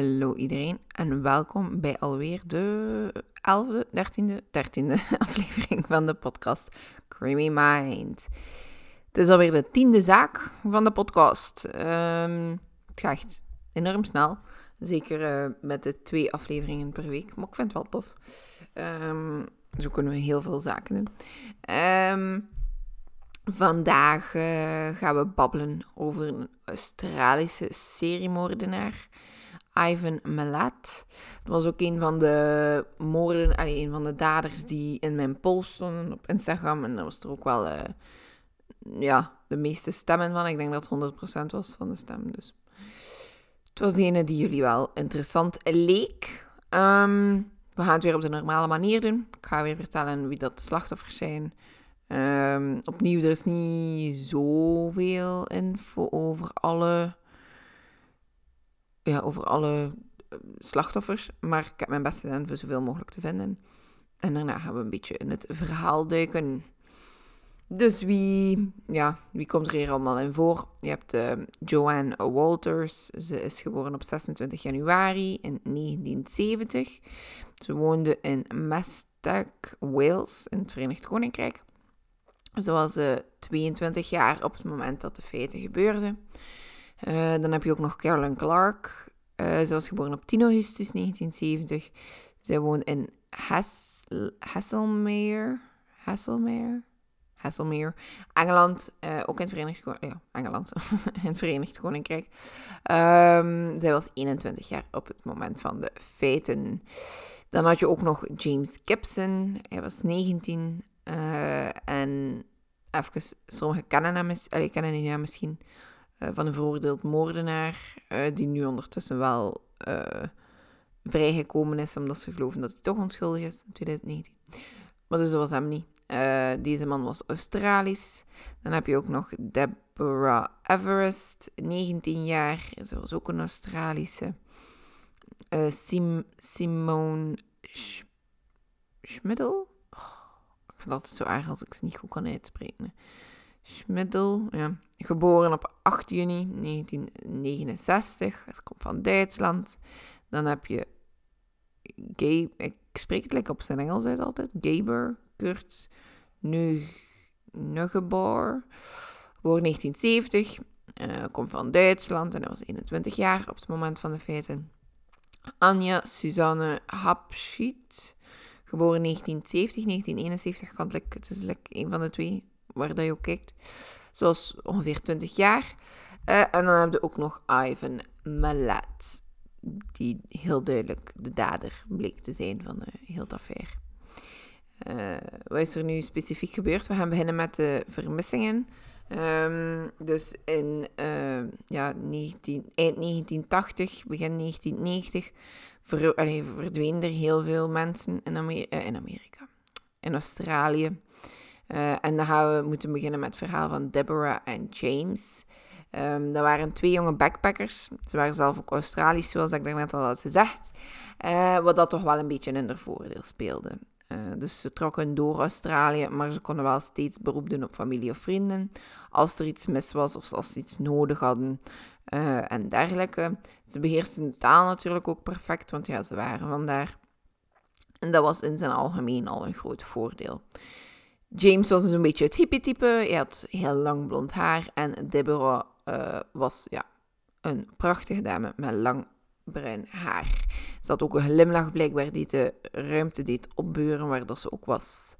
Hallo iedereen en welkom bij alweer de 11e, 13e, 13e aflevering van de podcast Creamy Mind. Het is alweer de tiende zaak van de podcast. Um, het gaat echt enorm snel. Zeker uh, met de twee afleveringen per week. Maar ik vind het wel tof. Um, zo kunnen we heel veel zaken doen. Um, vandaag uh, gaan we babbelen over een Australische seriemoordenaar. Ivan Malat. Dat was ook een van de moorden, allee, een van de daders die in mijn post stonden op Instagram. En dat was er ook wel uh, ja, de meeste stemmen van. Ik denk dat het 100% was van de stemmen. Dus het was de ene die jullie wel interessant leek. Um, we gaan het weer op de normale manier doen. Ik ga weer vertellen wie dat de slachtoffers zijn. Um, opnieuw, er is niet zoveel info over alle over alle eh, slachtoffers. Maar ik heb mijn best gedaan voor zoveel mogelijk te vinden. En daarna gaan we een beetje in het verhaal duiken. Dus wie, ja, wie komt er hier allemaal in voor? Je hebt uh, Joanne Walters. Ze is geboren op 26 januari in 1970. Ze woonde in Mestec, Wales, in het Verenigd Koninkrijk. Ze was uh, 22 jaar op het moment dat de feiten gebeurden. Uh, dan heb je ook nog Carolyn Clark. Uh, ze was geboren op 10 augustus 1970. Zij woont in Hasselmeer. Hasselmeer? Hasselmeer. Engeland. Uh, ook in het Verenigd Koninkrijk. Ja, Engeland. in het Verenigd Koninkrijk. Um, zij was 21 jaar op het moment van de feiten. Dan had je ook nog James Gibson. Hij was 19. en even, sommigen kennen hem, kennen hem misschien uh, van een veroordeeld moordenaar, uh, die nu ondertussen wel uh, vrijgekomen is, omdat ze geloven dat hij toch onschuldig is in 2019. Maar dus dat was hem niet. deze man was Australisch. Dan heb je ook nog Deborah Everest, 19 jaar. Ze was ook een Australische. Sim Simone Sch? Oh, ik vind het altijd zo erg als ik ze niet goed kan uitspreken. Schmiddel, ja. Geboren op 8 juni 1969. Het komt van Duitsland. Dan heb je Gabe, ik spreek het lekker op zijn Engels uit altijd. Gaber, Kurtz, Nuggebor. Geboren 1970. Uh, komt van Duitsland en hij was 21 jaar op het moment van de feiten. Anja Suzanne Hapschiet. Geboren 1970, 1971. Kan het, het is een van de twee waar dat je ook kijkt. Zoals ongeveer 20 jaar. Uh, en dan heb je ook nog Ivan Malat. Die heel duidelijk de dader bleek te zijn van uh, heel het affaire. Uh, wat is er nu specifiek gebeurd? We gaan beginnen met de vermissingen. Um, dus in ja, 19, eind 1980, begin 1990 ver, er heel veel mensen in, in Amerika. In Australië. Uh, en dan gaan we moeten beginnen met het verhaal van Deborah en James. Um, dat waren twee jonge backpackers. Ze waren zelf ook Australisch, zoals ik daarnet al had gezegd. Uh, wat dat toch wel een beetje in hun voordeel speelde. Uh, dus ze trokken door Australië, maar ze konden wel steeds beroep doen op familie of vrienden. Als er iets mis was of als ze iets nodig hadden en dergelijke. Ze beheersten de taal natuurlijk ook perfect, want ja, ze waren vandaar. En dat was in zijn algemeen al een groot voordeel. James was dus een beetje het hippie-type. Hij had heel lang blond haar. En Deborah uh, was ja, een prachtige dame met lang bruin haar. Ze had ook een glimlach blijkbaar die de ruimte deed opbeuren waar dat ze ook was.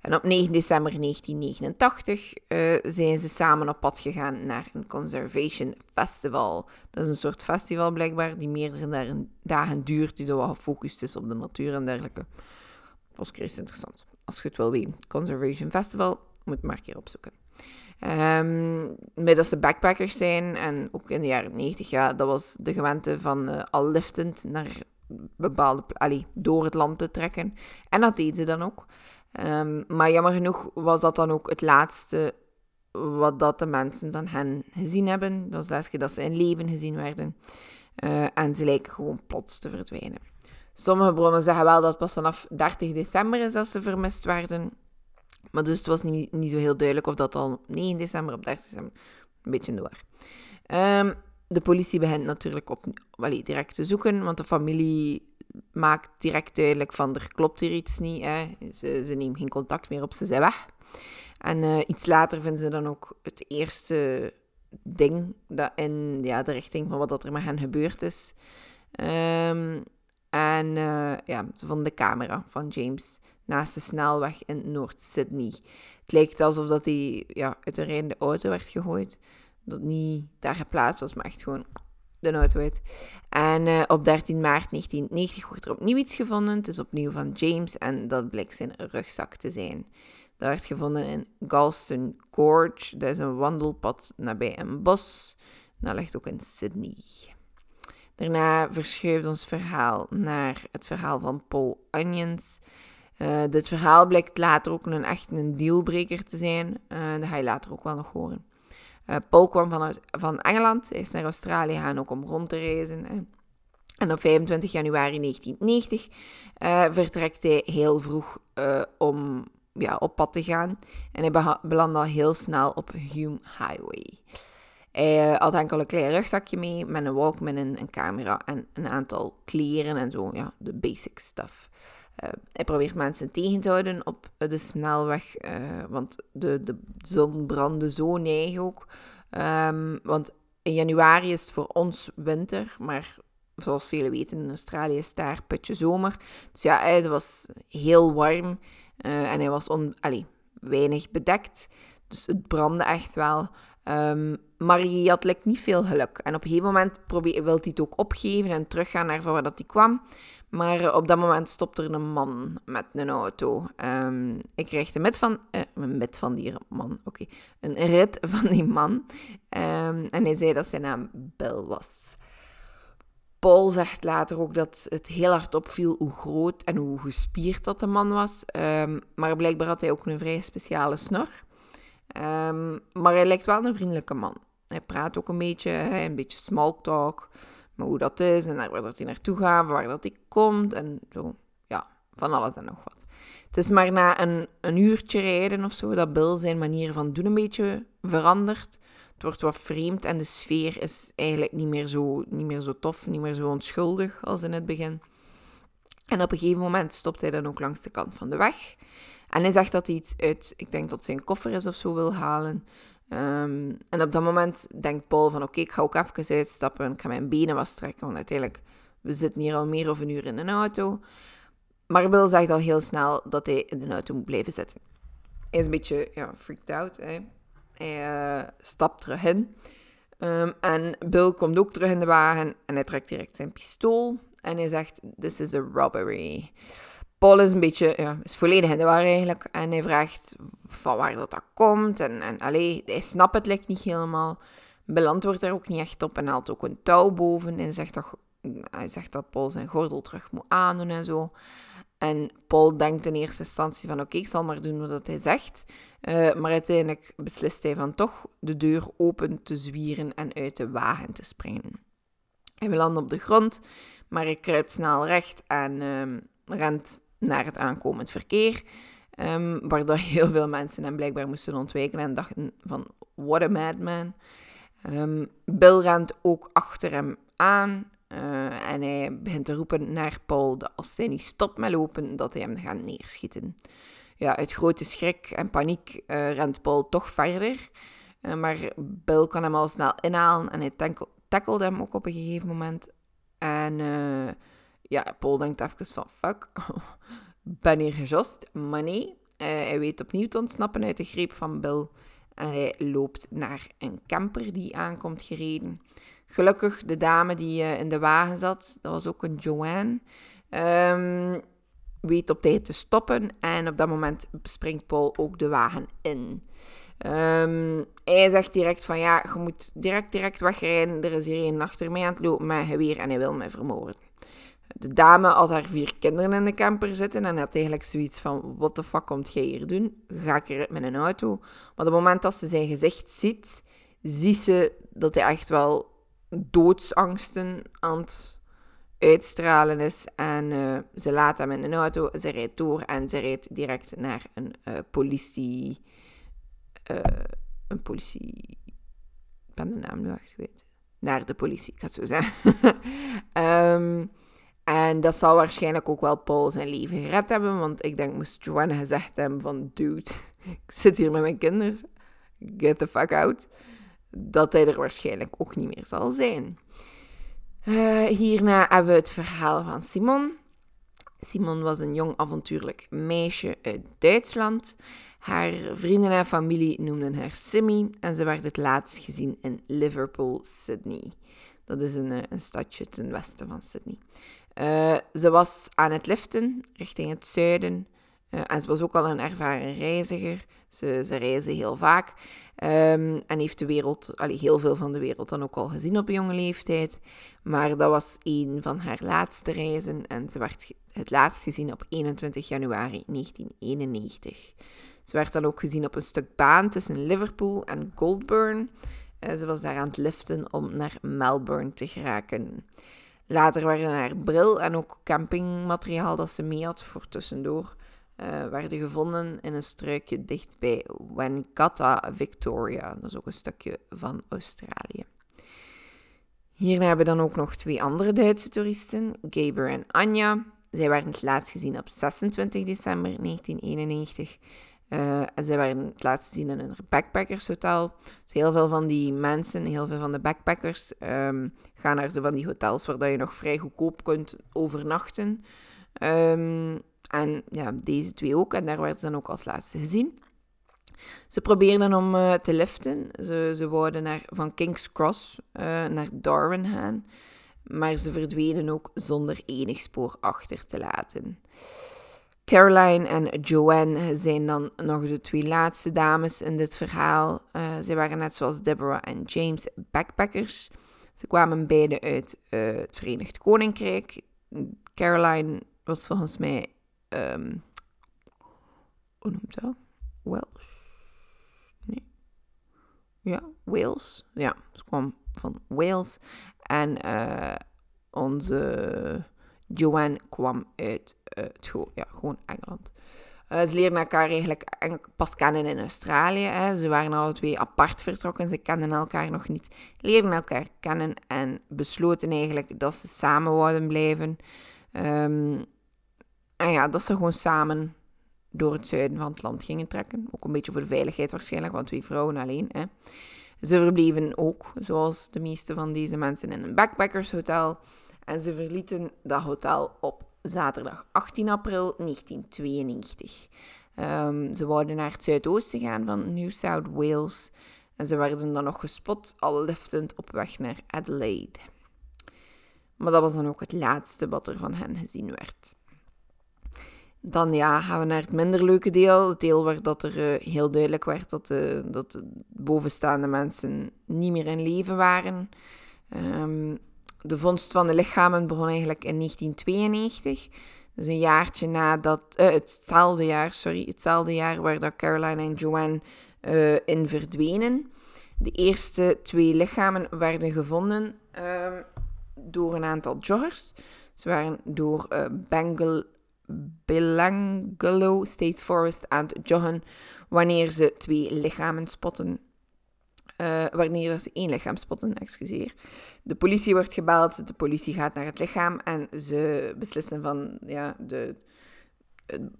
En op 9 december 1989 uh, zijn ze samen op pad gegaan naar een Conservation Festival. Dat is een soort festival blijkbaar die meerdere dagen duurt, die zo gefocust is op de natuur en dergelijke. Dat was Christ interessant als je het wil weten. Conservation Festival, moet maar een keer opzoeken. Um, backpackers zijn en ook in de jaren 90, ja, dat was de gewente van uh, al liftend naar bepaalde, allee, door het land te trekken. En dat deden ze dan ook. Um, maar jammer genoeg was dat dan ook het laatste wat dat de mensen van hen gezien hebben. Dat was de laatste dat ze in leven gezien werden. Uh, en ze lijken gewoon plots te verdwijnen. Sommige bronnen zeggen wel dat pas vanaf 30 december is dat ze vermist werden. Maar dus het was niet, niet zo heel duidelijk of dat al 9 december of 30 december. Een beetje door. Um, de politie begint natuurlijk op, allee, direct te zoeken, want de familie maakt direct duidelijk van er klopt hier iets niet. Hè. Ze, ze nemen geen contact meer op, ze zijn weg. En uh, iets later vinden ze dan ook het eerste ding dat in ja, de richting van wat er met hen gebeurd is. Um, en uh, ja, ze vonden de camera van James naast de snelweg in Noord-Sydney. Het lijkt alsof dat hij ja, uit de rijdende auto werd gegooid. Dat niet daar geplaatst was, maar echt gewoon de auto uit. En uh, op 13 maart 1990 wordt er opnieuw iets gevonden. Het is opnieuw van James en dat blijkt zijn rugzak te zijn. Dat werd gevonden in Galston Gorge. Dat is een wandelpad nabij een bos. Dat ligt ook in Sydney. Daarna verschuift ons verhaal naar het verhaal van Paul Onions. Uh, dit verhaal blijkt later ook een echt een dealbreaker te zijn. Uh, dat ga je later ook wel nog horen. Uh, Paul kwam vanuit, van Engeland. Hij is naar Australië gaan ook om rond te reizen. En op 25 januari 1990 vertrekt hij heel vroeg om ja, op pad te gaan. En hij belandde al heel snel op Hume Highway. Hij had enkel een klein rugzakje mee met een Walkman en een camera en een aantal kleren en zo. Ja, de basic stuff. Hij probeert mensen tegen te houden op de snelweg, uh, want de, de zon brandde zo neig ook. Um, want in januari is het voor ons winter, maar zoals velen weten, in Australië is daar putje zomer. Dus ja, het was heel warm en hij was on, weinig bedekt. Dus het brandde echt wel. Um, maar hij had niet veel geluk. En op een gegeven moment wil hij het ook opgeven en teruggaan naar waar dat hij kwam. Maar uh, op dat moment stopt er een man met een auto. Um, ik kreeg de met van, uh, met van die man, oké, een rit van die man. Um, en hij zei dat zijn naam Bill was. Paul zegt later ook dat het heel hard opviel hoe groot en hoe gespierd dat de man was. Maar blijkbaar had hij ook een vrij speciale snor. Um, maar hij lijkt wel een vriendelijke man. Hij praat ook een beetje, een beetje small talk. Maar hoe dat is en waar dat hij naartoe gaat, waar dat hij komt en zo. Ja, van alles en nog wat. Het is maar na een, een uurtje rijden of zo dat Bill zijn manier van doen een beetje verandert. Het wordt wat vreemd en de sfeer is eigenlijk niet meer zo, niet meer zo tof, niet meer zo onschuldig als in het begin. En op een gegeven moment stopt hij dan ook langs de kant van de weg. En hij zegt dat hij iets uit, ik denk dat zijn koffer is of zo wil halen. Um, en op dat moment denkt Paul van oké, ik ga ook even uitstappen. Ik ga mijn benen was strekken, want uiteindelijk, we zitten hier al meer of een uur in een auto. Maar Bill zegt al heel snel dat hij in de auto moet blijven zitten. Hij is een beetje ja, freaked out. Hè. Hij uh, stapt terug in. Um, en Bill komt ook terug in de wagen en hij trekt direct zijn pistool. En hij zegt, this is a robbery. Paul is een beetje, ja, is volledig in de war eigenlijk. En hij vraagt van waar dat, dat komt. En, en allee, hij snapt het lijkt niet helemaal. Beland wordt er ook niet echt op en haalt ook een touw boven. En zegt dat, hij zegt dat Paul zijn gordel terug moet aandoen en zo. En Paul denkt in eerste instantie van oké, ik zal maar doen wat hij zegt. Uh, maar uiteindelijk beslist hij van toch de deur open te zwieren en uit de wagen te springen. Hij belandt op de grond, maar hij kruipt snel recht en uh, rent naar het aankomend verkeer. Um, waardoor heel veel mensen hem blijkbaar moesten ontwijken en dachten van, what a madman. Um, Bill rent ook achter hem aan uh, en hij begint te roepen naar Paul als hij niet stopt met lopen, dat hij hem gaat neerschieten. Ja, uit grote schrik en paniek uh, rent Paul toch verder. Uh, maar Bill kan hem al snel inhalen en hij tackelt hem ook op een gegeven moment. En ja, Paul denkt even van, fuck, ben hier gejost. Maar nee, uh, hij weet opnieuw te ontsnappen uit de greep van Bill. En hij loopt naar een camper die aankomt gereden. Gelukkig, de dame die uh, in de wagen zat, dat was ook een Joanne, um, weet op tijd te stoppen. En op dat moment springt Paul ook de wagen in. Um, hij zegt direct van ja, je moet direct, direct wegrijden. Er is hier een achter mij aan het lopen met geweer en hij wil mij vermoorden de dame had haar vier kinderen in de camper zitten en had eigenlijk zoiets van, wat de fuck komt jij hier doen? Ga ik eruit met een auto? Maar op het moment dat ze zijn gezicht ziet, ziet ze dat hij echt wel doodsangsten aan het uitstralen is. En uh, ze laat hem in een auto, ze rijdt door en ze rijdt direct naar een uh, politie... Uh, een politie... Ik ben de naam nu echt kwijt. naar de politie, ik het zo zeggen. Ehm, en dat zal waarschijnlijk ook wel Paul zijn leven gered hebben, want ik denk moest Joanna gezegd hebben van, dude, ik zit hier met mijn kinderen, get the fuck out, dat hij er waarschijnlijk ook niet meer zal zijn. Uh, hierna hebben we het verhaal van Simon. Simon was een jong avontuurlijk meisje uit Duitsland. Haar vrienden en familie noemden haar Simmy en ze werd het laatst gezien in Liverpool, Sydney. Dat is een, eh, een stadje ten westen van Sydney. Uh, ze was aan het liften richting het zuiden. Uh, en ze was ook al een ervaren reiziger. Ze, ze reisde heel vaak. Um, en heeft de wereld, allee, heel veel van de wereld dan ook al gezien op jonge leeftijd. Maar dat was een van haar laatste reizen. En ze werd het laatst gezien op 21 januari 1991. Ze werd dan ook gezien op een stuk baan tussen Liverpool en Goldburn. Uh, ze was daar aan het liften om naar Melbourne te geraken. Later werden haar bril en ook campingmateriaal dat ze mee had voor tussendoor uh, werden gevonden in een struikje dicht bij Wankata, Victoria. Dat is ook een stukje van Australië. Hierna hebben we dan ook nog twee andere Duitse toeristen, Gaber en Anja. Zij werden het laatst gezien op 26 december 1991. Uh, en zij werden het laatst gezien in een backpackershotel. Dus heel veel van die mensen, heel veel van de backpackers, um, gaan naar zo van die hotels waar je nog vrij goedkoop kunt overnachten. Um, en ja, deze twee ook. En daar werden ze dan ook als laatste gezien. Ze probeerden om uh, te liften. Ze, ze wouden naar, van King's Cross uh, naar Darwin gaan. Maar ze verdwenen ook zonder enig spoor achter te laten. Caroline en Joanne zijn dan nog de twee laatste dames in dit verhaal. Uh, ze waren net zoals Deborah en James backpackers. Ze kwamen beide uit het Verenigd Koninkrijk. Caroline was volgens mij um, hoe noemt dat? Welsh? Nee. Ja, Wales. Ja, ze kwam van Wales. En uh, onze Joanne kwam uit uh, het ja, gewoon Engeland. Uh, ze leerden elkaar eigenlijk pas kennen in Australië. Hè. Ze waren alle twee apart vertrokken. Ze kenden elkaar nog niet. Leerden elkaar kennen en besloten eigenlijk dat ze samen wouden blijven. Um, en ja, dat ze gewoon samen door het zuiden van het land gingen trekken. Ook een beetje voor de veiligheid waarschijnlijk, want twee vrouwen alleen. Hè. Ze verbleven ook, zoals de meeste van deze mensen, in een backpackershotel. En ze verlieten dat hotel op zaterdag 18 april 1992. Um, ze wouden naar het zuidoosten gaan van New South Wales. En ze werden dan nog gespot, al liftend op weg naar Adelaide. Maar dat was dan ook het laatste wat er van hen gezien werd. Dan ja, gaan we naar het minder leuke deel. Het deel waar dat er uh, heel duidelijk werd dat, uh, dat de bovenstaande mensen niet meer in leven waren. Um, de vondst van de lichamen begon eigenlijk in 1992. Dus een jaartje nadat, uh, hetzelfde jaar, sorry, hetzelfde jaar waar dat Caroline en Joanne in verdwenen. De eerste twee lichamen werden gevonden ehm, door een aantal joggers. Ze waren door Bengal Belangelo State Forest aan het joggen wanneer ze twee lichamen spotten. Uh, wanneer ze één lichaam spotten, excuseer. De politie wordt gebeld, de politie gaat naar het lichaam en ze beslissen van ja, de,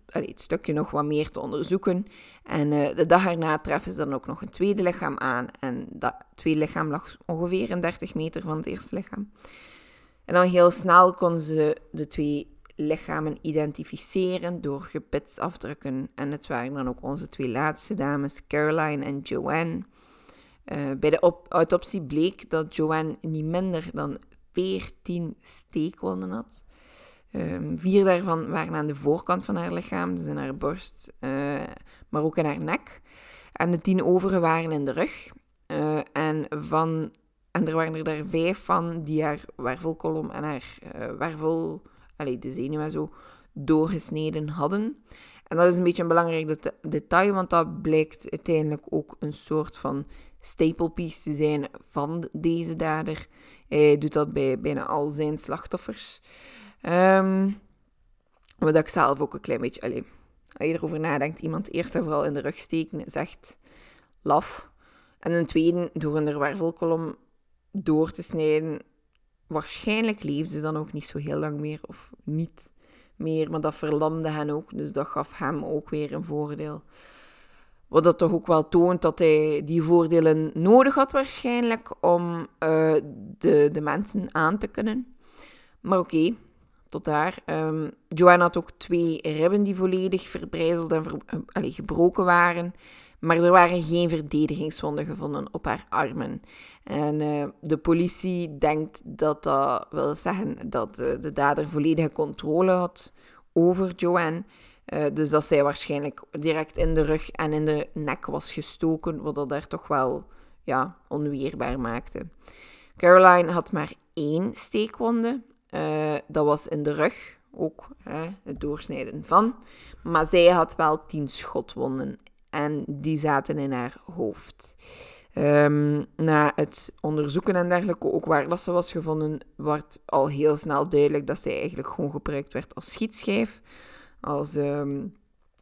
het, stukje nog wat meer te onderzoeken. En uh, de dag erna treffen ze dan ook nog een tweede lichaam aan. En dat tweede lichaam lag ongeveer een 30 meter van het eerste lichaam. En dan heel snel konden ze de twee lichamen identificeren door gebitsafdrukken. En het waren dan ook onze twee laatste dames, Caroline en Joanne. Uh, bij de autopsie bleek dat Joanne niet minder dan 14 steekwonden had. Um, vier daarvan waren aan de voorkant van haar lichaam, dus in haar borst, uh, maar ook in haar nek. En de tien overige waren in de rug. Uh, en, van, en er waren er daar vijf van die haar wervelkolom en haar wervel allee, de zenuwen zo, doorgesneden hadden. En dat is een beetje een belangrijk detail, want dat blijkt uiteindelijk ook een soort van staple piece te zijn van deze dader. Hij doet dat bij bijna al zijn slachtoffers. Um, wat ik zelf ook een klein beetje, als je erover nadenkt, iemand eerst en vooral in de rug steken echt laf. En een tweede, door een wervelkolom door te snijden. Waarschijnlijk leefde ze dan ook niet zo heel lang meer, of niet meer, maar dat verlamde hen ook. Dus dat gaf hem ook weer een voordeel. Wat dat toch ook wel toont dat hij die voordelen nodig had waarschijnlijk om uh, de, de mensen aan te kunnen. Maar oké, tot daar. Um, Joanne had ook twee ribben die volledig verbrijzeld en ver, uh, gebroken waren. Maar er waren geen verdedigingswonden gevonden op haar armen. En uh, de politie denkt dat dat wil zeggen dat de dader volledige controle had over Joanne. Uh, dus dat zij waarschijnlijk direct in de rug en in de nek was gestoken, wat dat daar toch wel ja, onweerbaar maakte. Caroline had maar één steekwonde. dat was in de rug, ook hè, het doorsnijden van. Maar zij had wel tien schotwonden en die zaten in haar hoofd. Um, na het onderzoeken en dergelijke, ook waar dat ze was gevonden, werd al heel snel duidelijk dat zij eigenlijk gewoon gebruikt werd als schietschijf. Als, um,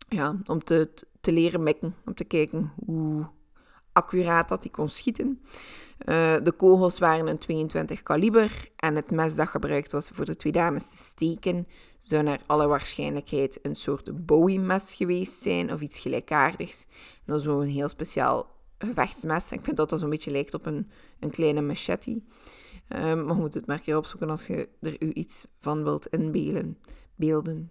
ja, om te, te leren mikken, om te kijken hoe accuraat dat hij kon schieten. Uh, de kogels waren een 22 kaliber en het mes dat gebruikt was voor de twee dames te steken zou naar alle waarschijnlijkheid een soort Bowie-mes geweest zijn of iets gelijkaardigs. Dat is zo'n heel speciaal gevechtsmes. Ik vind dat dat zo'n beetje lijkt op een, een kleine machete. Um, maar je moet het maar een keer opzoeken als je er u iets van wilt inbeelden. Beelden.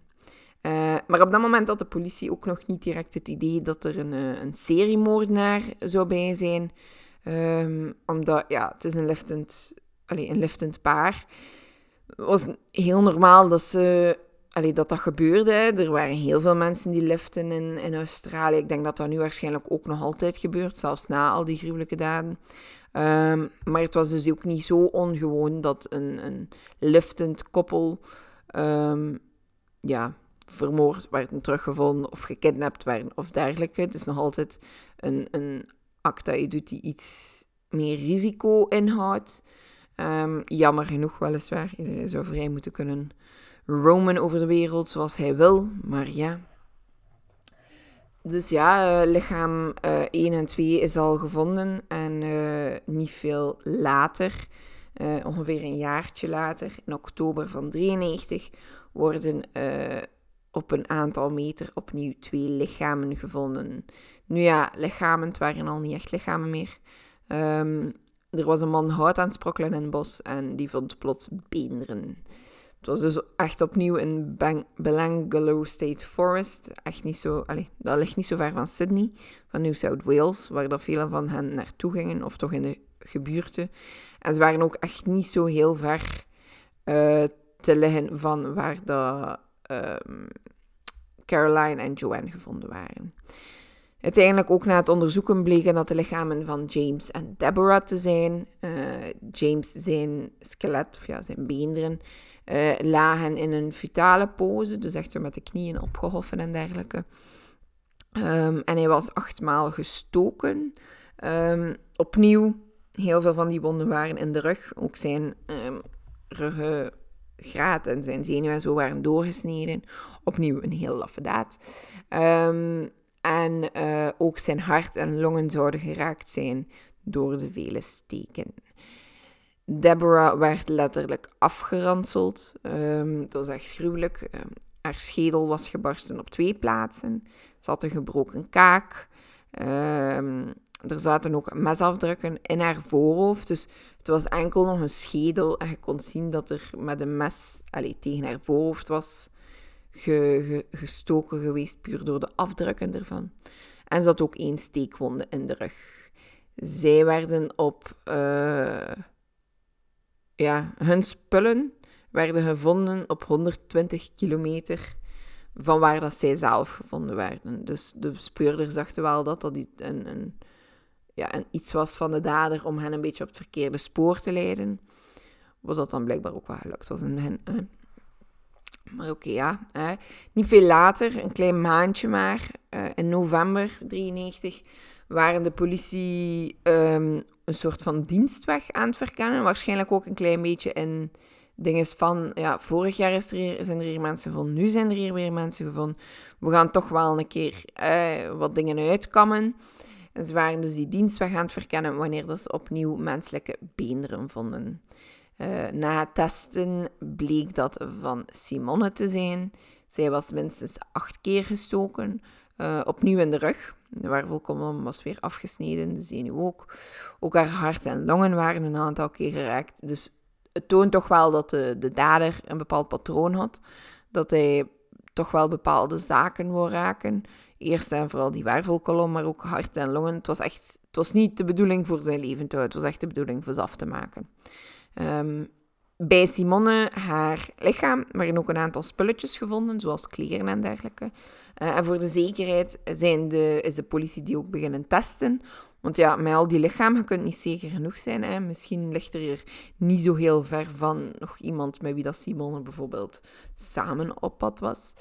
Uh, maar op dat moment had de politie ook nog niet direct het idee dat er een, uh, een seriemoordenaar zou bij zijn. Um, omdat, ja, het is een liftend, allez, een liftend paar. Het was heel normaal dat, ze, allez, dat dat gebeurde. Er waren heel veel mensen die liften in, in Australië. Ik denk dat dat nu waarschijnlijk ook nog altijd gebeurt, zelfs na al die gruwelijke daden. Um, maar het was dus ook niet zo ongewoon dat een, een liftend koppel um, ja, vermoord werden teruggevonden of gekidnapt werden of dergelijke. Het is nog altijd een, een act dat je doet die iets meer risico inhoudt. Um, jammer genoeg weliswaar. Iedereen zou vrij moeten kunnen roamen over de wereld zoals hij wil. Maar ja. Dus ja, uh, lichaam uh, eh, 1 en 2 is al gevonden. En uh, niet veel later, ongeveer een jaartje later, in oktober van 93, worden op een aantal meter opnieuw twee lichamen gevonden. Nu ja, lichamen, het waren al niet echt lichamen meer. Um, er was een man hout aan het sprokkelen in het bos en die vond plots beenderen. Het was dus echt opnieuw in Bang Belangolo State Forest. Echt niet zo, allez, dat ligt niet zo ver van Sydney, van New South Wales, waar dat velen van hen naartoe gingen, of toch in de gebuurte. En ze waren ook echt niet zo heel ver uh, te liggen van waar dat, um, Caroline en Joanne gevonden waren. Uiteindelijk ook na het onderzoeken bleken dat de lichamen van James en Deborah te zijn. Uh, James zijn skelet, of ja, zijn beenderen, uh, lagen in een futale pose, dus echt met de knieën opgehoffen en dergelijke. Um, en hij was achtmaal gestoken. Um, opnieuw, heel veel van die wonden waren in de rug. Ook zijn um, ruggengraat en zijn zenuwen en zo waren doorgesneden. Opnieuw een heel laffe daad. Um, en uh, ook zijn hart en longen zouden geraakt zijn door de vele steken. Deborah werd letterlijk afgeranseld. Um, het was echt gruwelijk. Um, haar schedel was gebarsten op twee plaatsen. Ze had een gebroken kaak. Um, er zaten ook mesafdrukken in haar voorhoofd. Dus was enkel nog een schedel. En je kon zien dat er met een mes allez, tegen haar voorhoofd was ge, gestoken geweest, puur door de afdrukken ervan. En ze had ook één steekwonde in de rug. Zij werden op uh, ja, hun spullen werden gevonden op 120 kilometer van waar dat zij zelf gevonden werden. Dus de speurders dachten wel dat dat een, een, ja, een iets was van de dader om hen een beetje op het verkeerde spoor te leiden. Wat dat dan blijkbaar ook wel gelukt was in hen. Maar oké, ja. Hè. Niet veel later, een klein maandje maar, uh, in november 93, waren de politie um, een soort van dienstweg aan het verkennen. Waarschijnlijk ook een klein beetje in dingen van, ja, vorig jaar is er hier, zijn er hier mensen gevonden, nu zijn er hier weer mensen gevonden. We gaan toch wel een keer uh, wat dingen uitkammen. En ze waren dus die dienstweg aan het verkennen wanneer dat ze opnieuw menselijke beenderen vonden. Uh, na het testen bleek dat van Simone te zijn. Zij was minstens acht keer gestoken, uh, opnieuw in de rug. De wervelkolom was weer afgesneden, de zenuw ook. Ook haar hart en longen waren een aantal keer geraakt. Dus het toont toch wel dat de, de dader een bepaald patroon had. Dat hij toch wel bepaalde zaken wil raken. Eerst en vooral die wervelkolom, maar ook hart en longen. Het was echt, het was niet de bedoeling voor zijn leven te houden. Het was echt de bedoeling voor ze af te maken. Um, bij Simone, haar lichaam, werden ook een aantal spulletjes gevonden, zoals kleren en dergelijke. Uh, en voor de zekerheid zijn de, is de politie die ook beginnen testen. Want ja, met al die lichaam, je kunt niet zeker genoeg zijn. Hè. Misschien ligt er hier niet zo heel ver van nog iemand met wie dat Simone bijvoorbeeld samen op pad was.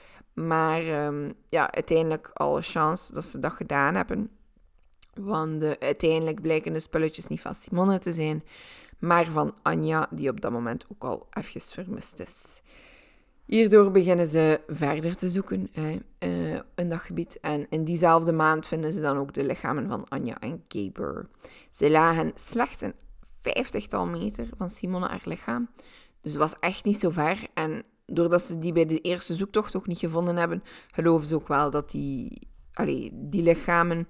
Maar um, ja, uiteindelijk alle chance dat ze dat gedaan hebben. Want uh, uiteindelijk blijken de spulletjes niet van Simone te zijn, maar van Anja, die op dat moment ook al even vermist is. Hierdoor beginnen ze verder te zoeken hè, uh, in dat gebied. En in diezelfde maand vinden ze dan ook de lichamen van Anja en Gaber. Ze lagen slechts een vijftigtal meter van Simone haar lichaam. Dus het was echt niet zo ver. En doordat ze die bij de eerste zoektocht ook niet gevonden hebben, geloven ze ook wel dat die, allee, die lichamen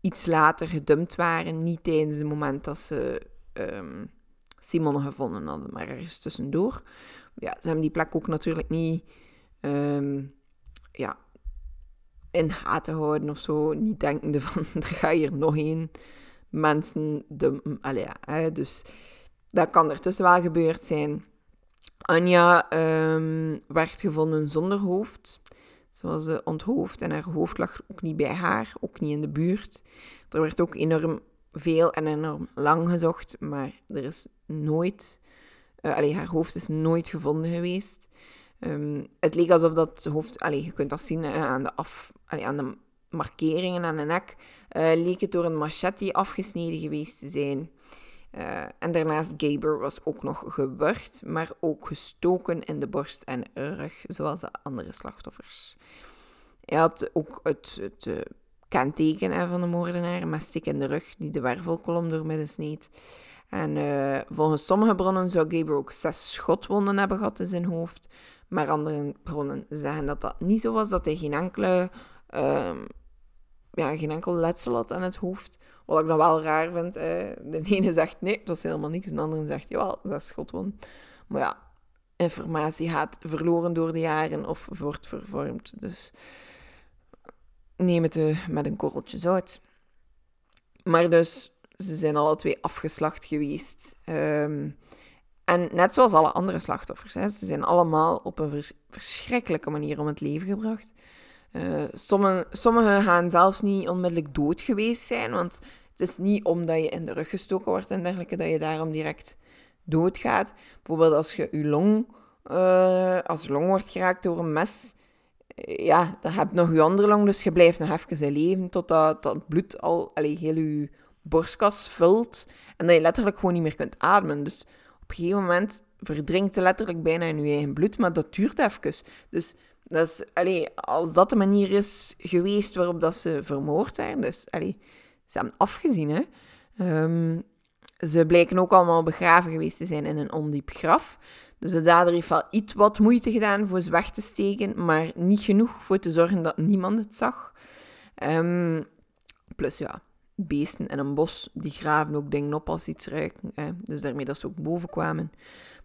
iets later gedumpt waren. Niet tijdens het moment dat ze um, Simone gevonden hadden, maar ergens tussendoor. Ja, ze hebben die plek ook natuurlijk niet um, ja, in gaten houden of zo. Niet denkende van, er gaat hier nog één mensen dumpen. Allee, dus dat kan ertussen wel gebeurd zijn. Anja um, werd gevonden zonder hoofd. Ze was uh, onthoofd en haar hoofd lag ook niet bij haar, ook niet in de buurt. Er werd ook enorm veel en enorm lang gezocht, maar er is nooit, uh, allee, haar hoofd is nooit gevonden geweest. Um, het leek alsof dat hoofd, allee, je kunt dat zien aan, de af, allee, aan de markeringen aan de nek, leek het door een machete afgesneden geweest te zijn. Uh, en daarnaast Gaber was ook nog gewurgd, maar ook gestoken in de borst en rug, zoals de andere slachtoffers. Hij had ook het, het uh, kenteken van de moordenaar, een mestik in de rug, die de wervelkolom doormidden sneed. En uh, volgens sommige bronnen zou Gaber ook zes schotwonden hebben gehad in zijn hoofd. Maar andere bronnen zeggen dat dat niet zo was, dat hij geen enkele, um, ja, geen enkel letsel had aan het hoofd. Wat ik dan wel raar vind. Eh, de ene zegt nee, dat is helemaal niks. En de andere zegt ja, dat is schotwonden. Maar ja, informatie gaat verloren door de jaren of wordt vervormd. Dus neem het uh, met een korreltje zout. Maar dus ze zijn alle twee afgeslacht geweest. Um, en net zoals alle andere slachtoffers, hè, ze zijn allemaal op een vers verschrikkelijke manier om het leven gebracht. Uh, sommige, sommigen gaan zelfs niet onmiddellijk dood geweest zijn, want het is niet omdat je in de rug gestoken wordt en dergelijke dat je daarom direct doodgaat. Bijvoorbeeld als je je long, uh, als long wordt geraakt door een mes, ja, dan heb je nog je andere long, dus je blijft nog even in leven totdat dat bloed al allee, heel je borstkas vult en dat je letterlijk gewoon niet meer kunt ademen. Dus op een gegeven moment verdrinkt je letterlijk bijna in je eigen bloed, maar dat duurt even. Dus allee, als dat de manier is geweest waarop dat ze vermoord zijn, dus allee, ze hebben afgezien, hè. Um, ze blijken ook allemaal begraven geweest te zijn in een ondiep graf. Dus de dader heeft wel iets wat moeite gedaan voor ze weg te steken, maar niet genoeg voor te zorgen dat niemand het zag. Um, plus ja, beesten in een bos, die graven ook dingen op als iets ruiken. Hè. Dus daarmee dat ze ook boven kwamen.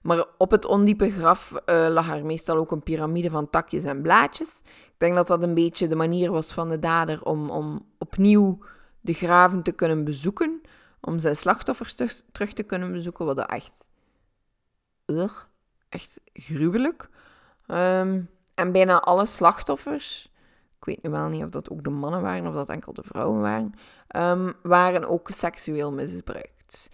Maar op het ondiepe graf uh, lag er meestal ook een piramide van takjes en blaadjes. Ik denk dat dat een beetje de manier was van de dader om, om opnieuw de graven te kunnen bezoeken. Om zijn slachtoffers terug te kunnen bezoeken. Wat echt... Echt gruwelijk. Um, en bijna alle slachtoffers ik weet nu wel niet of dat ook de mannen waren of dat enkel de vrouwen waren, um, waren ook seksueel misbruikt.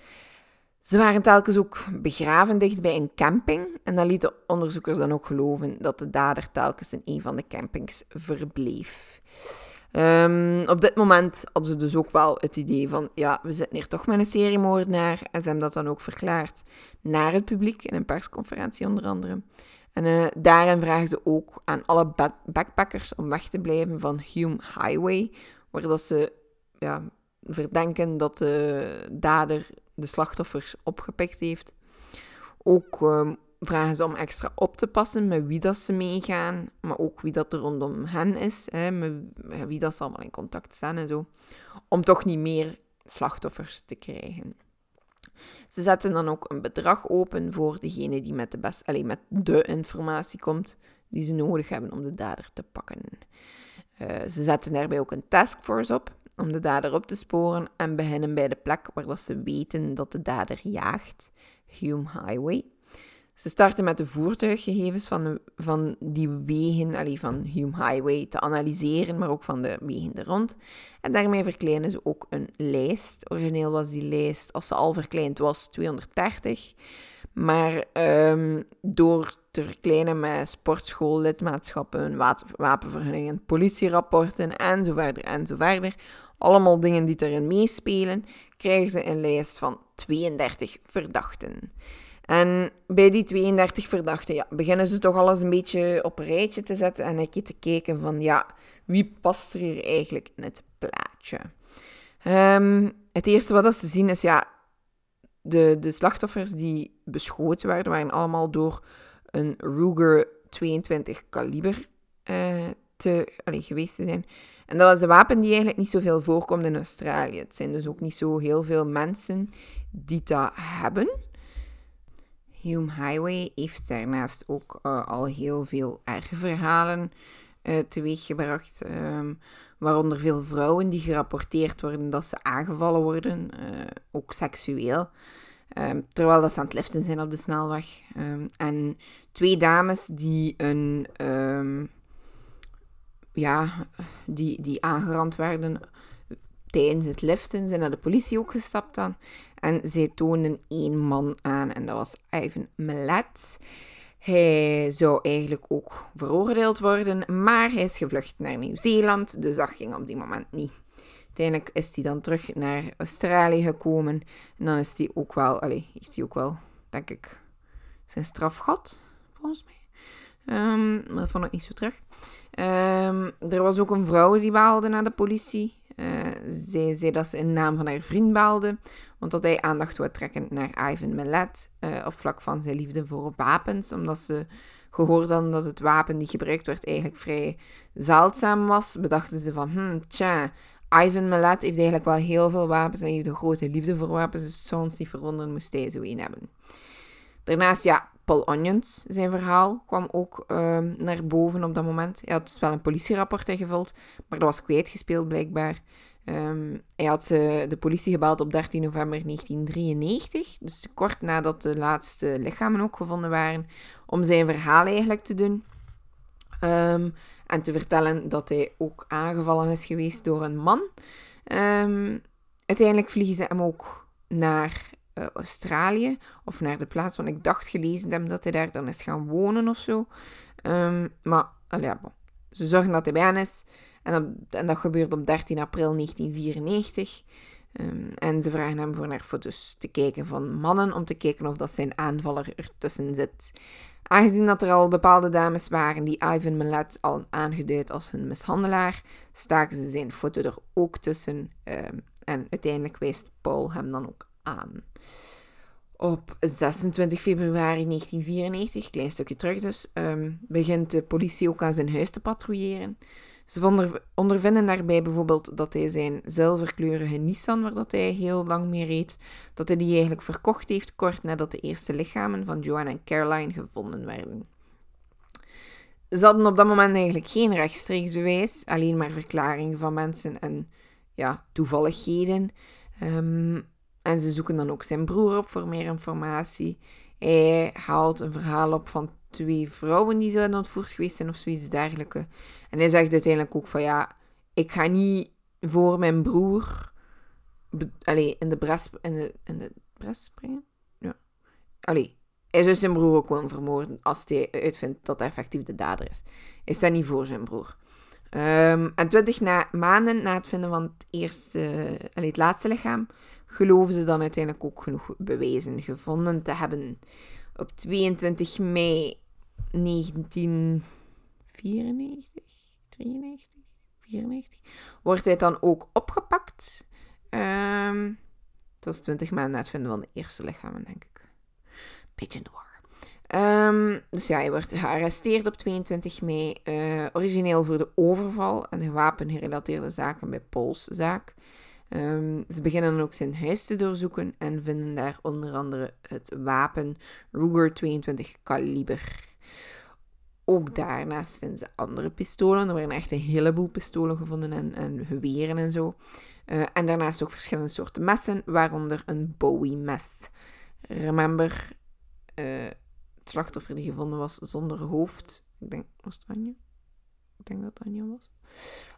Ze waren telkens ook begraven dicht bij een camping en dan lieten onderzoekers dan ook geloven dat de dader telkens in een van de campings verbleef. Um, op dit moment hadden ze dus ook wel het idee van, ja, we zitten hier toch met een seriemoordenaar. En ze hebben dat dan ook verklaard naar het publiek, in een persconferentie onder andere. En uh, daarin vragen ze ook aan alle backpackers om weg te blijven van Hume Highway, waar dat ze ja, verdenken dat de dader de slachtoffers opgepikt heeft. Ook ehm, vragen ze om extra op te passen met wie dat ze meegaan, maar ook wie dat er rondom hen is, hè, met wie dat ze allemaal in contact staan en zo, om toch niet meer slachtoffers te krijgen. Ze zetten dan ook een bedrag open voor degene die met de, best, met de informatie komt die ze nodig hebben om de dader te pakken. Uh, ze zetten daarbij ook een taskforce op om de dader op te sporen en beginnen bij de plek waar dat ze weten dat de dader jaagt, Hume Highway. Ze starten met de voertuiggegevens van, de, van die wegen, allee, van Hume Highway, te analyseren, maar ook van de wegen er rond. En daarmee verkleinen ze ook een lijst. Origineel was die lijst, als ze al verkleind was, 230. Maar um, door te verkleinen met sportschoollidmaatschappen, wapenvergunningen, politierapporten en zo verder en zo verder, allemaal dingen die erin meespelen, krijgen ze een lijst van 32 verdachten. En bij die 32 verdachten ja, beginnen ze toch alles een beetje op een rijtje te zetten en een keer te kijken van ja, wie past er hier eigenlijk in het plaatje. Um, het eerste wat ze zien is ja, de, de slachtoffers die beschoten werden, waren allemaal door een Ruger 22 kaliber uh, te, geweest zijn. En dat was een wapen die eigenlijk niet zoveel voorkomt in Australië. Het zijn dus ook niet zo heel veel mensen die dat hebben. Hume Highway heeft daarnaast ook uh, al heel veel erge verhalen uh, teweeggebracht. Um, waaronder veel vrouwen die gerapporteerd worden dat ze aangevallen worden, uh, ook seksueel. Um, terwijl dat ze aan het liften zijn op de snelweg. Um, en twee dames die een ja, die, die aangerand werden tijdens het liften, zijn naar de politie ook gestapt dan. En zij toonden één man aan en dat was Ivan Millet. Hij zou eigenlijk ook veroordeeld worden, maar hij is gevlucht naar Nieuw-Zeeland, dus dat ging op die moment niet. Uiteindelijk is hij dan terug naar Australië gekomen en dan is hij ook wel, allez, heeft hij ook wel, denk ik, zijn straf gehad, volgens mij. Um, maar dat vond ik niet zo terug. Um, er was ook een vrouw die baalde naar de politie. Uh, zij zei dat ze in naam van haar vriend baalde, want dat hij aandacht wil trekken naar Ivan Millet uh, op vlak van zijn liefde voor wapens, omdat ze gehoord hadden dat het wapen die gebruikt werd eigenlijk vrij zeldzaam was, bedachten ze van, hmm, tja, Ivan Millet heeft eigenlijk wel heel veel wapens en heeft een grote liefde voor wapens, dus het zou ons niet verwonderen moest hij zo een hebben. Daarnaast, ja, Paul Onions, zijn verhaal, kwam ook ehm, naar boven op dat moment. Hij had dus wel een politierapport ingevuld, maar dat was kwijtgespeeld blijkbaar. Um, hij had uh, de politie gebeld op 13 november 1993, dus kort nadat de laatste lichamen ook gevonden waren, om zijn verhaal eigenlijk te doen. Um, en te vertellen dat hij ook aangevallen is geweest door een man. uiteindelijk vliegen ze hem ook naar uh, Australië of naar de plaats, want ik dacht gelezen hebben dat hij daar dan is gaan wonen of zo. Um, maar ja, ze zorgen dat hij bij hen is. En, en, dat gebeurt op 13 april 1994. Um, ehm, en ze vragen hem voor naar foto's te kijken van mannen, om te kijken of dat zijn aanvaller ertussen zit. Aangezien dat er al bepaalde dames waren die Ivan Millet al aangeduid als hun mishandelaar, staken ze zijn foto er ook tussen. Um, en uiteindelijk wijst Paul hem dan ook Op 26 februari 1994, klein stukje terug dus, um, begint de politie ook aan zijn huis te patrouilleren. Ze ondervinden daarbij bijvoorbeeld dat hij zijn zilverkleurige Nissan, waar dat hij heel lang mee reed, dat hij die eigenlijk verkocht heeft kort nadat de eerste lichamen van Joanne en Caroline gevonden werden. Ze hadden op dat moment eigenlijk geen rechtstreeks bewijs, alleen maar verklaringen van mensen en ja, toevalligheden. Um, en ze zoeken dan ook zijn broer op voor meer informatie. Hij haalt een verhaal op van twee vrouwen die zouden ontvoerd geweest zijn of zoiets dergelijke. En hij zegt uiteindelijk ook van ja, ik ga niet voor mijn broer allee, in de bres, in de, in de springen. Ja. Allee, hij zou zijn broer ook wel vermoorden als hij uitvindt dat hij effectief de dader is. Is dat niet voor zijn broer. Um, en twintig na, maanden na het vinden van het, eerste, allee, het laatste lichaam geloven ze dan uiteindelijk ook genoeg bewijzen gevonden te hebben. Op 22 mei 1994, 93, 94, wordt hij dan ook opgepakt. Um, het was 20 maanden na het vinden van de eerste lichamen, denk ik. Beetje in war. Um, dus ja, hij wordt gearresteerd op 22 mei. Uh, origineel voor de overval en de wapengerelateerde zaken bij Pauls zaak. Um, ze beginnen ook zijn huis te doorzoeken en vinden daar onder andere het wapen Ruger 22 kaliber. Ook daarnaast vinden ze andere pistolen. Er werden echt een heleboel pistolen gevonden en, en geweren en zo. Uh, en daarnaast ook verschillende soorten messen, waaronder een Bowie-mes. Remember, uh, het slachtoffer die gevonden was zonder hoofd. Ik denk, was het Anja? Ik denk dat het Anja was.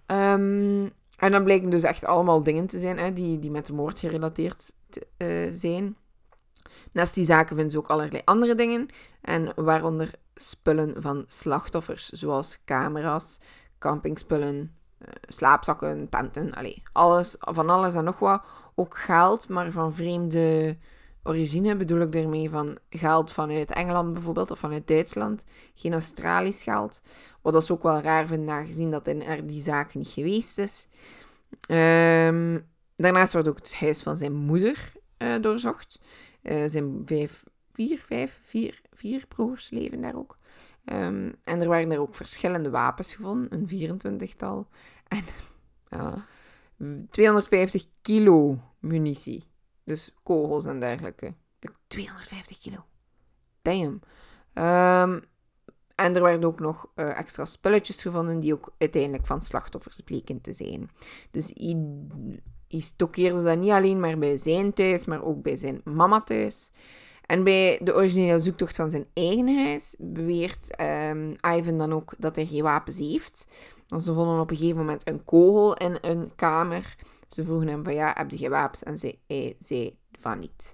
Um, en dan bleken dus echt allemaal dingen te zijn hè, die, die met de moord gerelateerd te, uh, zijn. Naast die zaken vinden ze ook allerlei andere dingen. En waaronder spullen van slachtoffers, zoals camera's, campingspullen, uh, slaapzakken, tenten, allee, alles, van alles en nog wat. Ook geld, maar van vreemde origine bedoel ik daarmee van geld vanuit Engeland bijvoorbeeld, of vanuit Duitsland. Geen Australisch geld. Wat dat ook wel raar vind, aangezien dat er die zaak niet geweest is. Um, daarnaast wordt ook het huis van zijn moeder uh, doorzocht. Uh, zijn vijf, vier, vijf, vier, vier broers leven daar ook. Um, en er waren er ook verschillende wapens gevonden, een 24-tal. En uh, 250 kilo munitie. Dus kogels en dergelijke. 250 kilo. Damn. Um, en er werden ook nog uh, extra spulletjes gevonden die ook uiteindelijk van slachtoffers bleken te zijn. Dus hij, hij stokkeerde dat niet alleen maar bij zijn thuis, maar ook bij zijn mama thuis. En bij de originele zoektocht van zijn eigen huis beweert um, Ivan dan ook dat hij geen wapens heeft. Want ze vonden op een gegeven moment een kogel in een kamer. Ze vroegen hem van ja, heb je wapens? En hij zei van niet.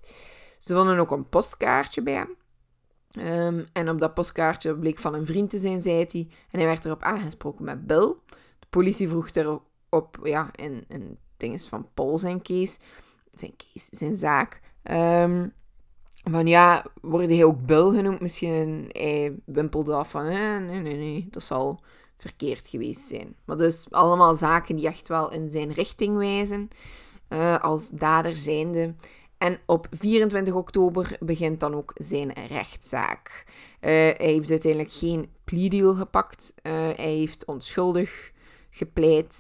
Ze vonden ook een postkaartje bij hem. Um, en op dat postkaartje bleek van een vriend te zijn, zei hij. En hij werd erop aangesproken met Bill. De politie vroeg erop, ja, in, in dinges van Paul zijn case, zijn case, zijn zaak. Um, van ja, wordt hij ook Bill genoemd? Misschien hij wimpelde af van, eh, nee, nee, nee, dat zal verkeerd geweest zijn. Maar dus allemaal zaken die echt wel in zijn richting wijzen, uh, als dader zijnde. En op 24 oktober begint dan ook zijn rechtszaak. Uh, hij heeft uiteindelijk geen plea deal gepakt. Uh, hij heeft onschuldig gepleit.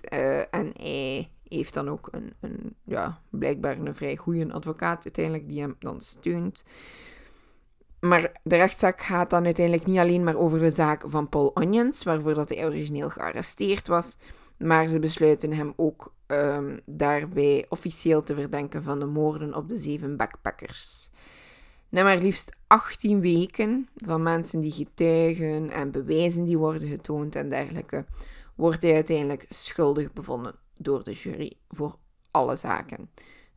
En hij heeft dan ook een, een, ja, blijkbaar een vrij goede advocaat uiteindelijk die hem dan steunt. Maar de rechtszaak gaat dan uiteindelijk niet alleen maar over de zaak van Paul Onions, waarvoor dat hij origineel gearresteerd was. Maar ze besluiten hem ook um, daarbij officieel te verdenken van de moorden op de zeven backpackers. Na maar liefst 18 weken van mensen die getuigen en bewijzen die worden getoond en dergelijke, wordt hij uiteindelijk schuldig bevonden door de jury voor alle zaken.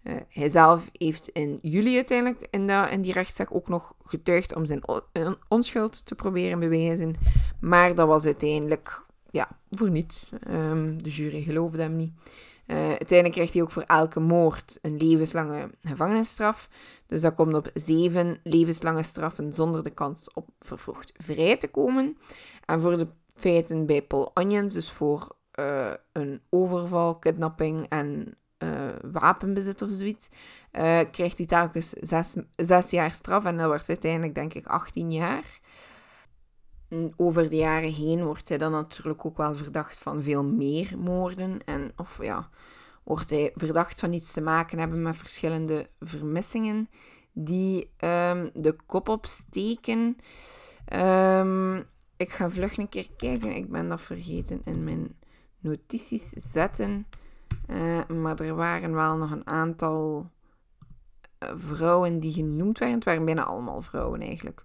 Uh, hij zelf heeft in juli uiteindelijk in, die rechtszaak ook nog getuigd om zijn onschuld te proberen bewijzen. Maar dat was uiteindelijk ja, voor niets. Um, de jury geloofde hem niet. Uh, uiteindelijk krijgt hij ook voor elke moord een levenslange gevangenisstraf. Dus dat komt op zeven levenslange straffen zonder de kans op vervroegd vrij te komen. En voor de feiten bij Paul Onions, dus voor uh, een overval, kidnapping en uh, wapenbezit of zoiets, krijgt hij telkens zes, zes jaar straf. En dat wordt uiteindelijk, denk ik, 18 jaar over de jaren heen wordt hij dan natuurlijk ook wel verdacht van veel meer moorden. En, of ja, wordt hij verdacht van iets te maken hebben met verschillende vermissingen die um, de kop opsteken. Um, ik ga vlug een keer kijken. Ik ben dat vergeten in mijn notities zetten. Uh, maar er waren wel nog een aantal eh, vrouwen die genoemd werden. Het waren bijna allemaal vrouwen eigenlijk.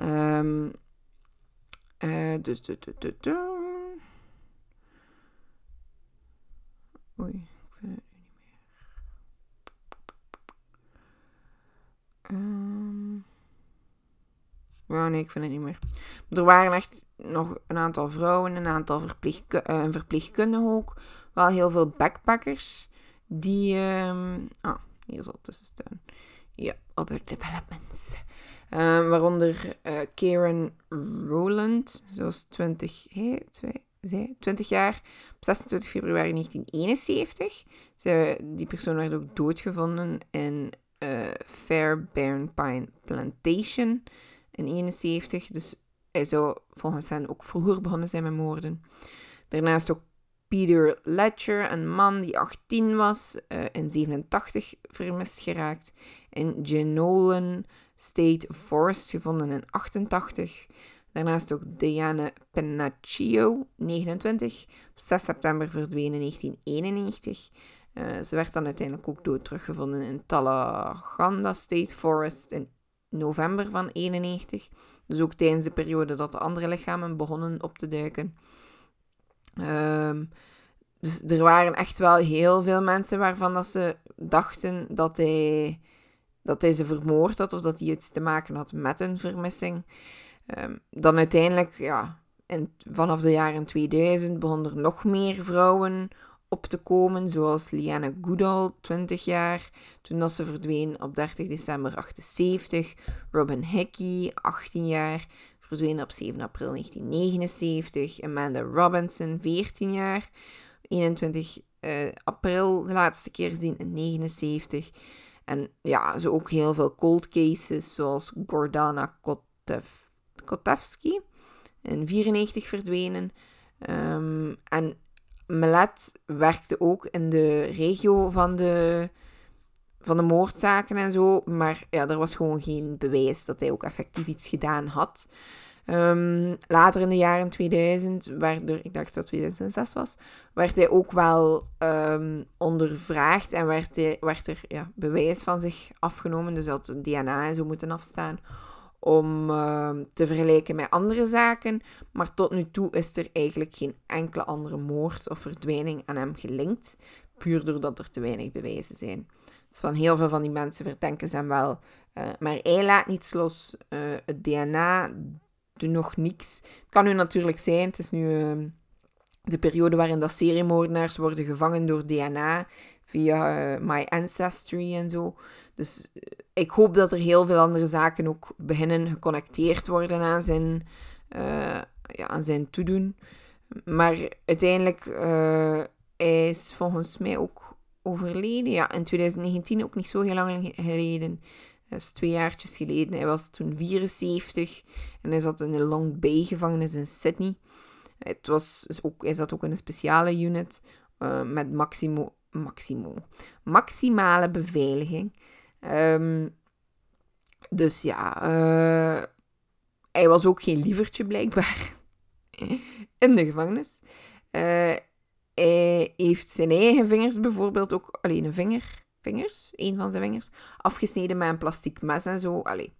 Um, uh, dus, du, du, du, du. Oei, ik vind het niet meer. Um. Ja, nee, ik vind het niet meer. Er waren echt nog een aantal vrouwen, een aantal verpleeg, uh, verpleegkundigen ook. Wel heel veel backpackers. Die. Um, ah, hier zal het tussen staan. Ja, other developments. Um, waaronder uh, Karen Rowland, zoals 20, hey, 2, zij, 20 jaar, op 26 februari 1971. Zij, die persoon werd ook doodgevonden in uh, Fairbairn Pine Plantation in 71. Dus hij zou volgens hen ook vroeger begonnen zijn met moorden. Daarnaast ook Peter Ledger, een man die 18 was, uh, in 87 vermist geraakt. In Genolan State Forest gevonden in 88. Daarnaast ook Diane Pennacchio, 29, op 6 september verdwenen in 1991. Uh, ze werd dan uiteindelijk ook dood teruggevonden in Talaganda State Forest in november van 91. Dus ook tijdens de periode dat de andere lichamen begonnen op te duiken. Um, dus er waren echt wel heel veel mensen waarvan dat ze dachten dat hij, dat hij ze vermoord had of dat hij iets te maken had met een vermissing. Um, dan uiteindelijk, ja, in, vanaf de jaren 2000 begonnen er nog meer vrouwen op te komen, zoals Liane Goodall, 20 jaar, toen dat ze verdween op 30 december 78. Robin Hickey, 18 jaar, verdween op 7 april 1979. Amanda Robinson, 14 jaar, 21 uh, eh, april de laatste keer gezien in 79. En ja, zo ook heel veel cold cases, zoals Gordana Kotev, Kotevski, in 94 verdwenen. Um, en Melet werkte ook in de regio van de, van de moordzaken en zo. Maar ja, er was gewoon geen bewijs dat hij ook effectief iets gedaan had. Um, later in de jaren 2000, werd er, ik dacht dat het 2006 was, werd hij ook wel um, ondervraagd en werd, werd er ja, bewijs van zich afgenomen. Dus dat DNA en zo moeten afstaan om uh, te vergelijken met andere zaken. Maar tot nu toe is er eigenlijk geen enkele andere moord of verdwijning aan hem gelinkt. Puur doordat er te weinig bewijzen zijn. Dus van heel veel van die mensen verdenken ze hem wel. Uh, maar hij laat niets los. Uh, het DNA nog niks. Het kan nu natuurlijk zijn, het is nu ehm, de periode waarin dat seriemoordenaars worden gevangen door DNA via uh, My Ancestry en zo. Dus eh, ik hoop dat er heel veel andere zaken ook beginnen geconnecteerd worden aan zijn, uh, ja, aan zijn toedoen. Maar uiteindelijk, hij is volgens mij ook overleden. Ja, in 2019 ook niet zo heel lang geleden. Dat is twee jaartjes geleden. Hij was toen 74 en hij zat in de Long Bay gevangenis in Sydney. Het was dus ook, hij zat ook in een speciale unit uh, met maximo, maximo, maximale beveiliging. Um, dus ja, uh, hij was ook geen lievertje blijkbaar in de gevangenis. Uh, hij heeft zijn eigen vingers bijvoorbeeld ook, alleen een vinger, vingers, een van zijn vingers, afgesneden met een plastic mes en zo. Allee,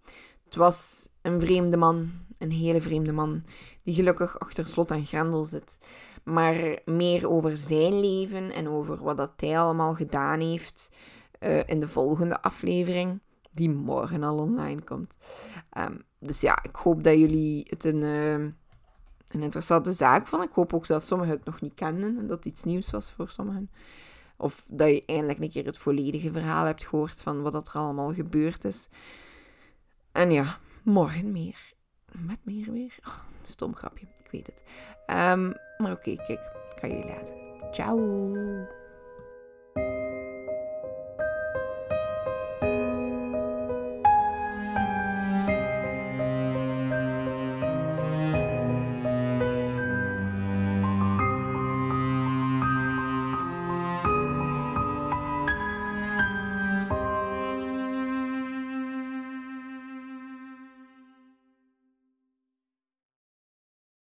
het was een vreemde man, een hele vreemde man, die gelukkig achter slot en grendel zit. Maar meer over zijn leven en over wat dat hij allemaal gedaan heeft, uh, in de volgende aflevering, die morgen al online komt. Um, dus ja, ik hoop dat jullie het een, uh, een interessante zaak vonden. Ik hoop ook dat sommigen het nog niet kenden en dat het iets nieuws was voor sommigen. Of dat je eindelijk een keer het volledige verhaal hebt gehoord van wat er allemaal gebeurd is. En ja, morgen meer. Met meer weer. Oh, stom grapje, ik weet het. Um, maar oké, okay, kijk, ga jullie laten. Ciao!